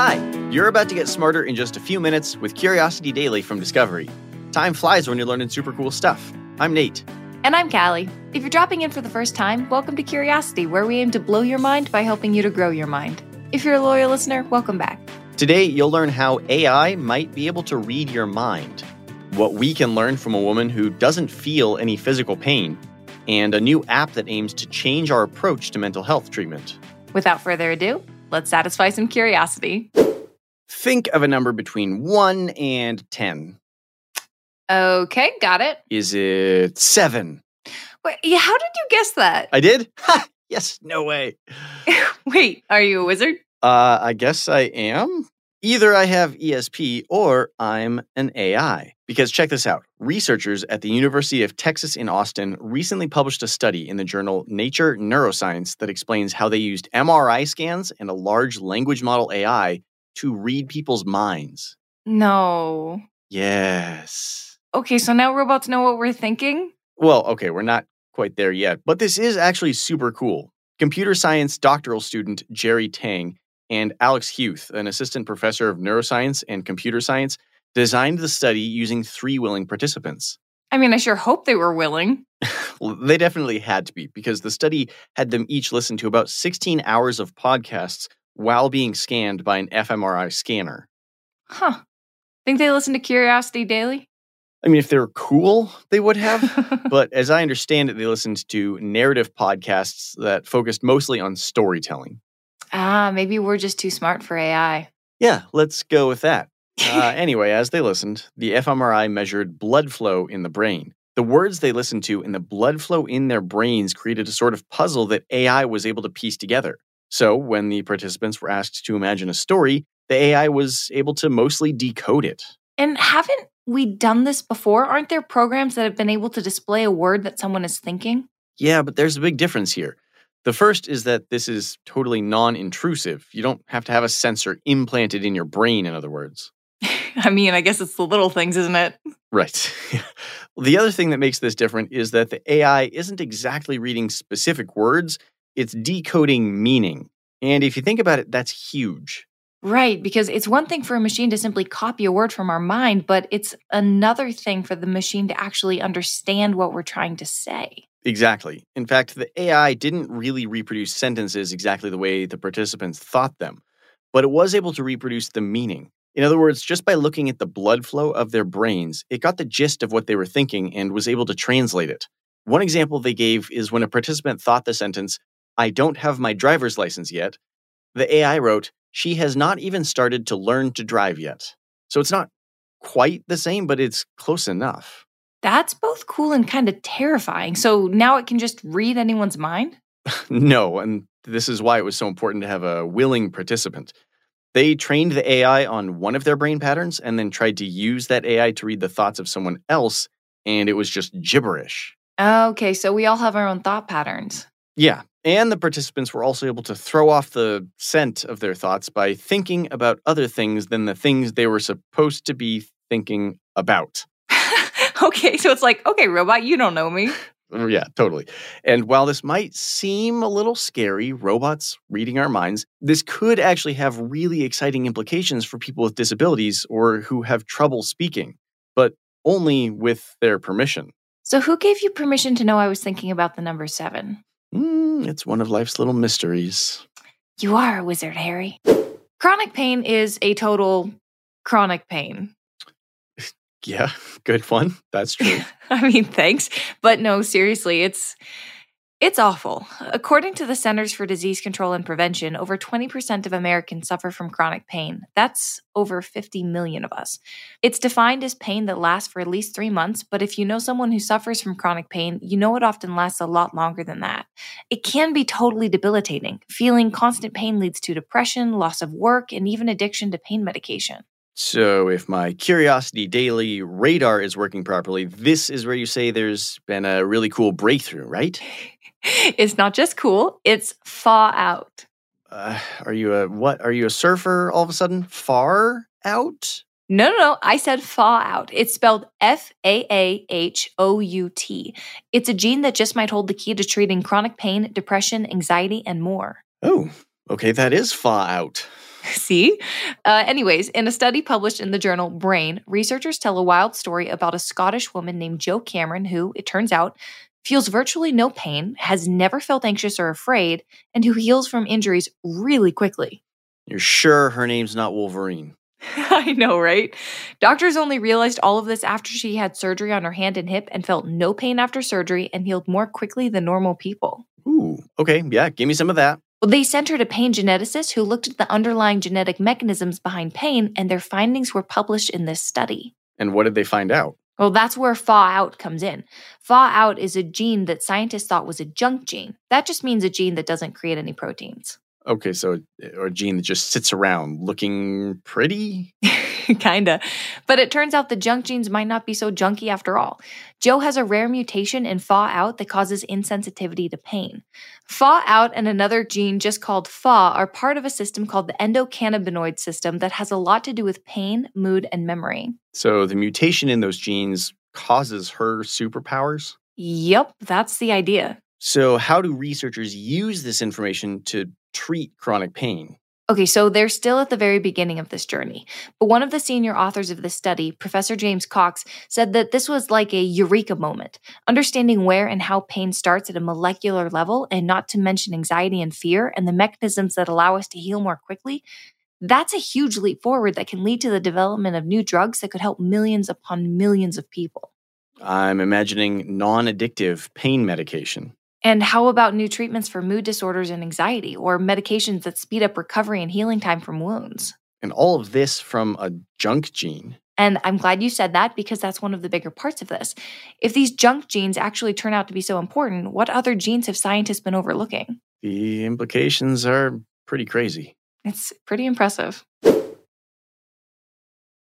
Hi, you're about to get smarter in just a few minutes with Curiosity Daily from Discovery. Time flies when you're learning super cool stuff. I'm Nate. And I'm Callie. If you're dropping in for the first time, welcome to Curiosity, where we aim to blow your mind by helping you to grow your mind. If you're a loyal listener, welcome back. Today, you'll learn how AI might be able to read your mind, what we can learn from a woman who doesn't feel any physical pain, and a new app that aims to change our approach to mental health treatment. Without further ado, let's satisfy some curiosity. Think of a number between 1 and 10. Okay, got it. Is it 7? Wait, how did you guess that? I did? Ha! Yes, no way. Wait, are you a wizard? Uh, I guess I am. Either I have ESP or I'm an AI. Because check this out researchers at the University of Texas in Austin recently published a study in the journal Nature Neuroscience that explains how they used MRI scans and a large language model AI to read people's minds. No. Yes. Okay, so now robots know what we're thinking? Well, okay, we're not quite there yet, but this is actually super cool. Computer science doctoral student Jerry Tang and Alex Huth, an assistant professor of neuroscience and computer science, designed the study using three willing participants. I mean, I sure hope they were willing. Well, they definitely had to be because the study had them each listen to about 16 hours of podcasts while being scanned by an fMRI scanner. Huh. Think they listened to Curiosity Daily? I mean, if they were cool, they would have. but as I understand it, they listened to narrative podcasts that focused mostly on storytelling. ah, maybe we're just too smart for AI. Yeah, let's go with that. Uh, anyway, as they listened, the fMRI measured blood flow in the brain. The words they listened to and the blood flow in their brains created a sort of puzzle that AI was able to piece together. So, when the participants were asked to imagine a story, the AI was able to mostly decode it. And haven't we done this before? Aren't there programs that have been able to display a word that someone is thinking? Yeah, but there's a big difference here. The first is that this is totally non intrusive. You don't have to have a sensor implanted in your brain, in other words. I mean, I guess it's the little things, isn't it? Right. the other thing that makes this different is that the AI isn't exactly reading specific words, it's decoding meaning. And if you think about it, that's huge. Right, because it's one thing for a machine to simply copy a word from our mind, but it's another thing for the machine to actually understand what we're trying to say. Exactly. In fact, the AI didn't really reproduce sentences exactly the way the participants thought them, but it was able to reproduce the meaning. In other words, just by looking at the blood flow of their brains, it got the gist of what they were thinking and was able to translate it. One example they gave is when a participant thought the sentence, I don't have my driver's license yet, the AI wrote, She has not even started to learn to drive yet. So it's not quite the same, but it's close enough. That's both cool and kind of terrifying. So now it can just read anyone's mind? No, and this is why it was so important to have a willing participant. They trained the AI on one of their brain patterns and then tried to use that AI to read the thoughts of someone else, and it was just gibberish. Okay, so we all have our own thought patterns. Yeah, and the participants were also able to throw off the scent of their thoughts by thinking about other things than the things they were supposed to be thinking about. okay, so it's like, okay, robot, you don't know me. Yeah, totally. And while this might seem a little scary, robots reading our minds, this could actually have really exciting implications for people with disabilities or who have trouble speaking, but only with their permission. So, who gave you permission to know I was thinking about the number seven? Mm, it's one of life's little mysteries. You are a wizard, Harry. Chronic pain is a total chronic pain. Yeah, good one. That's true. I mean, thanks, but no, seriously, it's it's awful. According to the Centers for Disease Control and Prevention, over 20% of Americans suffer from chronic pain. That's over 50 million of us. It's defined as pain that lasts for at least 3 months, but if you know someone who suffers from chronic pain, you know it often lasts a lot longer than that. It can be totally debilitating. Feeling constant pain leads to depression, loss of work, and even addiction to pain medication. So, if my Curiosity Daily radar is working properly, this is where you say there's been a really cool breakthrough, right? it's not just cool, it's far out. Uh, are you a what? Are you a surfer all of a sudden? Far out? No, no, no. I said far out. It's spelled F A A H O U T. It's a gene that just might hold the key to treating chronic pain, depression, anxiety, and more. Oh, okay, that is far out. See? Uh, anyways, in a study published in the journal Brain, researchers tell a wild story about a Scottish woman named Jo Cameron who, it turns out, feels virtually no pain, has never felt anxious or afraid, and who heals from injuries really quickly. You're sure her name's not Wolverine? I know, right? Doctors only realized all of this after she had surgery on her hand and hip and felt no pain after surgery and healed more quickly than normal people. Ooh, okay, yeah, give me some of that. Well, they sent her to pain geneticists who looked at the underlying genetic mechanisms behind pain, and their findings were published in this study. And what did they find out? Well, that's where FAAH-OUT comes in. FAAH-OUT is a gene that scientists thought was a junk gene. That just means a gene that doesn't create any proteins. Okay, so eh, or a gene that just sits around looking pretty? Kinda. But it turns out the junk genes might not be so junky after all. Jo has a rare mutation in FAAH-OUT that causes insensitivity to pain. FAAH-OUT and another gene just called FAAH are part of a system called the endocannabinoid system that has a lot to do with pain, mood, and memory. So the mutation in those genes causes her superpowers? Yep, that's the idea. So, how do researchers use this information to treat chronic pain? Okay, so they're still at the very beginning of this journey. But one of the senior authors of this study, Professor James Cox, said that this was like a eureka moment, understanding where and how pain starts at a molecular level, and not to mention anxiety and fear and the mechanisms that allow us to heal more quickly. That's a huge leap forward that can lead to the development of new drugs that could help millions upon millions of people. I'm imagining non addictive pain medication. And how about new treatments for mood disorders and anxiety, or medications that speed up recovery and healing time from wounds? And all of this from a junk gene. And I'm glad you said that because that's one of the bigger parts of this. If these junk genes actually turn out to be so important, what other genes have scientists been overlooking? The implications are pretty crazy. It's pretty impressive.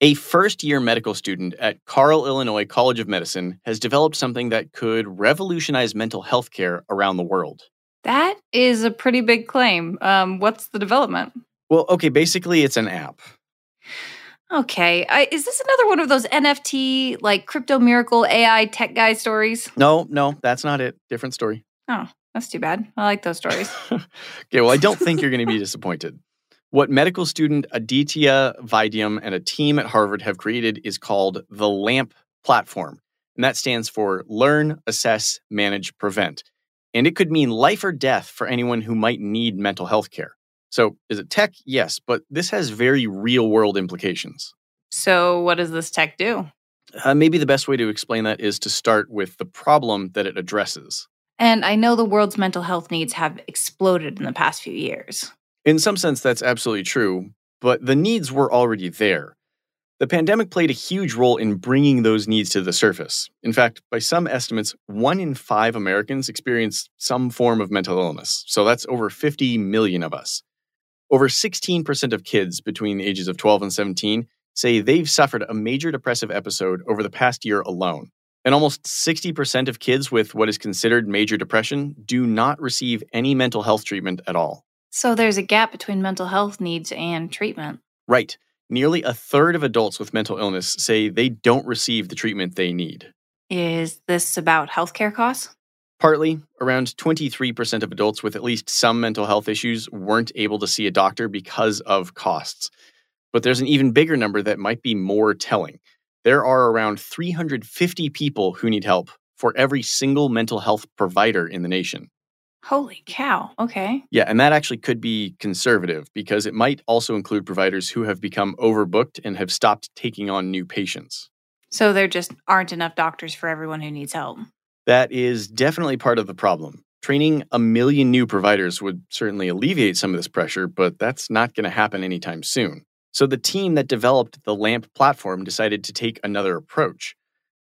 A first year medical student at Carle, Illinois College of Medicine has developed something that could revolutionize mental health care around the world. That is a pretty big claim. Um, what's the development? Well, okay, basically, it's an app. Okay. I, is this another one of those NFT, like crypto miracle AI tech guy stories? No, no, that's not it. Different story. Oh, that's too bad. I like those stories. okay, well, I don't think you're going to be disappointed. What medical student Aditya Vaidyam and a team at Harvard have created is called the LAMP platform. And that stands for Learn, Assess, Manage, Prevent. And it could mean life or death for anyone who might need mental health care. So, is it tech? Yes, but this has very real world implications. So, what does this tech do? Uh, maybe the best way to explain that is to start with the problem that it addresses. And I know the world's mental health needs have exploded in the past few years. In some sense, that's absolutely true, but the needs were already there. The pandemic played a huge role in bringing those needs to the surface. In fact, by some estimates, one in five Americans experience some form of mental illness. So that's over 50 million of us. Over 16% of kids between the ages of 12 and 17 say they've suffered a major depressive episode over the past year alone. And almost 60% of kids with what is considered major depression do not receive any mental health treatment at all. So there's a gap between mental health needs and treatment. Right. Nearly a third of adults with mental illness say they don't receive the treatment they need. Is this about healthcare costs? Partly, around 23% of adults with at least some mental health issues weren't able to see a doctor because of costs. But there's an even bigger number that might be more telling. There are around 350 people who need help for every single mental health provider in the nation. Holy cow. Okay. Yeah, and that actually could be conservative because it might also include providers who have become overbooked and have stopped taking on new patients. So there just aren't enough doctors for everyone who needs help. That is definitely part of the problem. Training a million new providers would certainly alleviate some of this pressure, but that's not going to happen anytime soon. So the team that developed the LAMP platform decided to take another approach.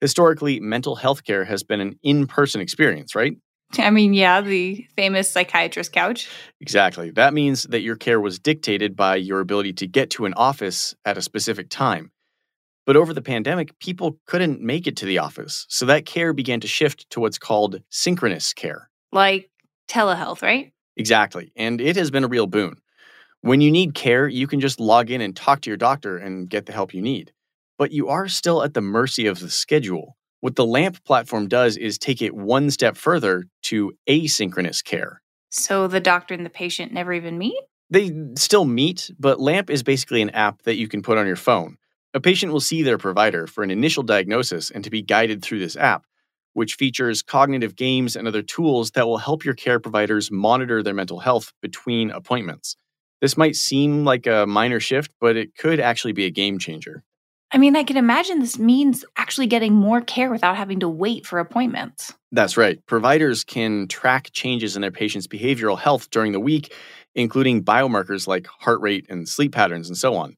Historically, mental health care has been an in person experience, right? I mean, yeah, the famous psychiatrist couch. Exactly. That means that your care was dictated by your ability to get to an office at a specific time. But over the pandemic, people couldn't make it to the office. So that care began to shift to what's called synchronous care. Like telehealth, right? Exactly. And it has been a real boon. When you need care, you can just log in and talk to your doctor and get the help you need. But you are still at the mercy of the schedule. What the LAMP platform does is take it one step further to asynchronous care. So the doctor and the patient never even meet? They still meet, but LAMP is basically an app that you can put on your phone. A patient will see their provider for an initial diagnosis and to be guided through this app, which features cognitive games and other tools that will help your care providers monitor their mental health between appointments. This might seem like a minor shift, but it could actually be a game changer. I mean, I can imagine this means actually getting more care without having to wait for appointments. That's right. Providers can track changes in their patients' behavioral health during the week, including biomarkers like heart rate and sleep patterns and so on.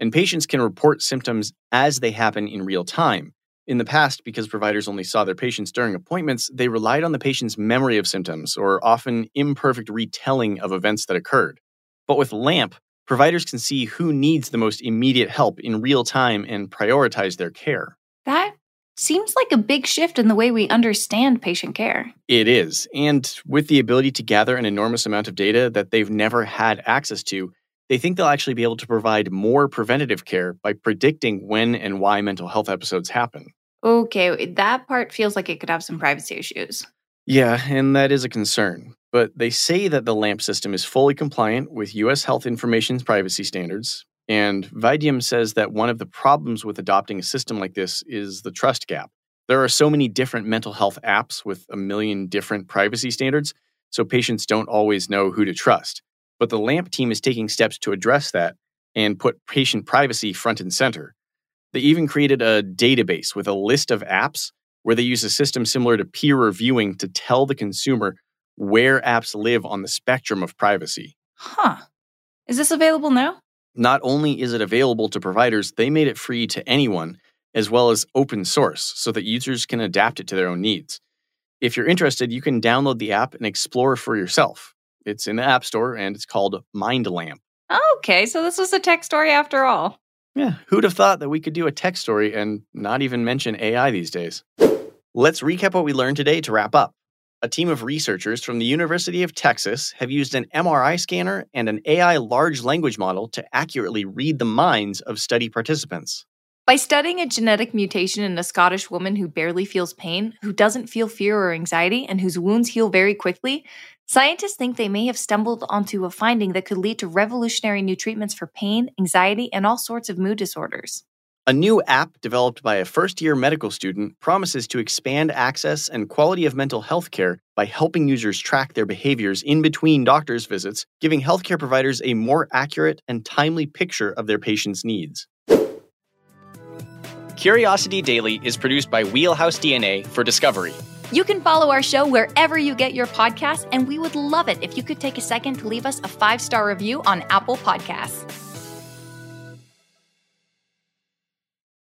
And patients can report symptoms as they happen in real time. In the past, because providers only saw their patients during appointments, they relied on the patient's memory of symptoms or often imperfect retelling of events that occurred. But with LAMP, providers can see who needs the most immediate help in real time and prioritize their care. That seems like a big shift in the way we understand patient care. It is. And with the ability to gather an enormous amount of data that they've never had access to, they think they'll actually be able to provide more preventative care by predicting when and why mental health episodes happen. Okay, that part feels like it could have some privacy issues. Yeah, and that is a concern but they say that the LAMP system is fully compliant with U.S. health information privacy standards. And Vaidyam says that one of the problems with adopting a system like this is the trust gap. There are so many different mental health apps with a million different privacy standards, so patients don't always know who to trust. But the LAMP team is taking steps to address that and put patient privacy front and center. They even created a database with a list of apps where they use a system similar to peer reviewing to tell the consumer where apps live on the spectrum of privacy. Huh. Is this available now? Not only is it available to providers, they made it free to anyone, as well as open source, so that users can adapt it to their own needs. If you're interested, you can download the app and explore for yourself. It's in the App Store and it's called MindLamp. Okay, so this was a tech story after all. Yeah, who'd have thought that we could do a tech story and not even mention AI these days? Let's recap what we learned today to wrap up a team of researchers from the University of Texas have used an MRI scanner and an AI large language model to accurately read the minds of study participants. By studying a genetic mutation in a Scottish woman who barely feels pain, who doesn't feel fear or anxiety, and whose wounds heal very quickly, scientists think they may have stumbled onto a finding that could lead to revolutionary new treatments for pain, anxiety, and all sorts of mood disorders. A new app developed by a first year medical student promises to expand access and quality of mental health care by helping users track their behaviors in between doctor's visits, giving healthcare providers a more accurate and timely picture of their patients' needs. Curiosity Daily is produced by Wheelhouse DNA for Discovery. You can follow our show wherever you get your podcasts, and we would love it if you could take a second to leave us a five star review on Apple Podcasts.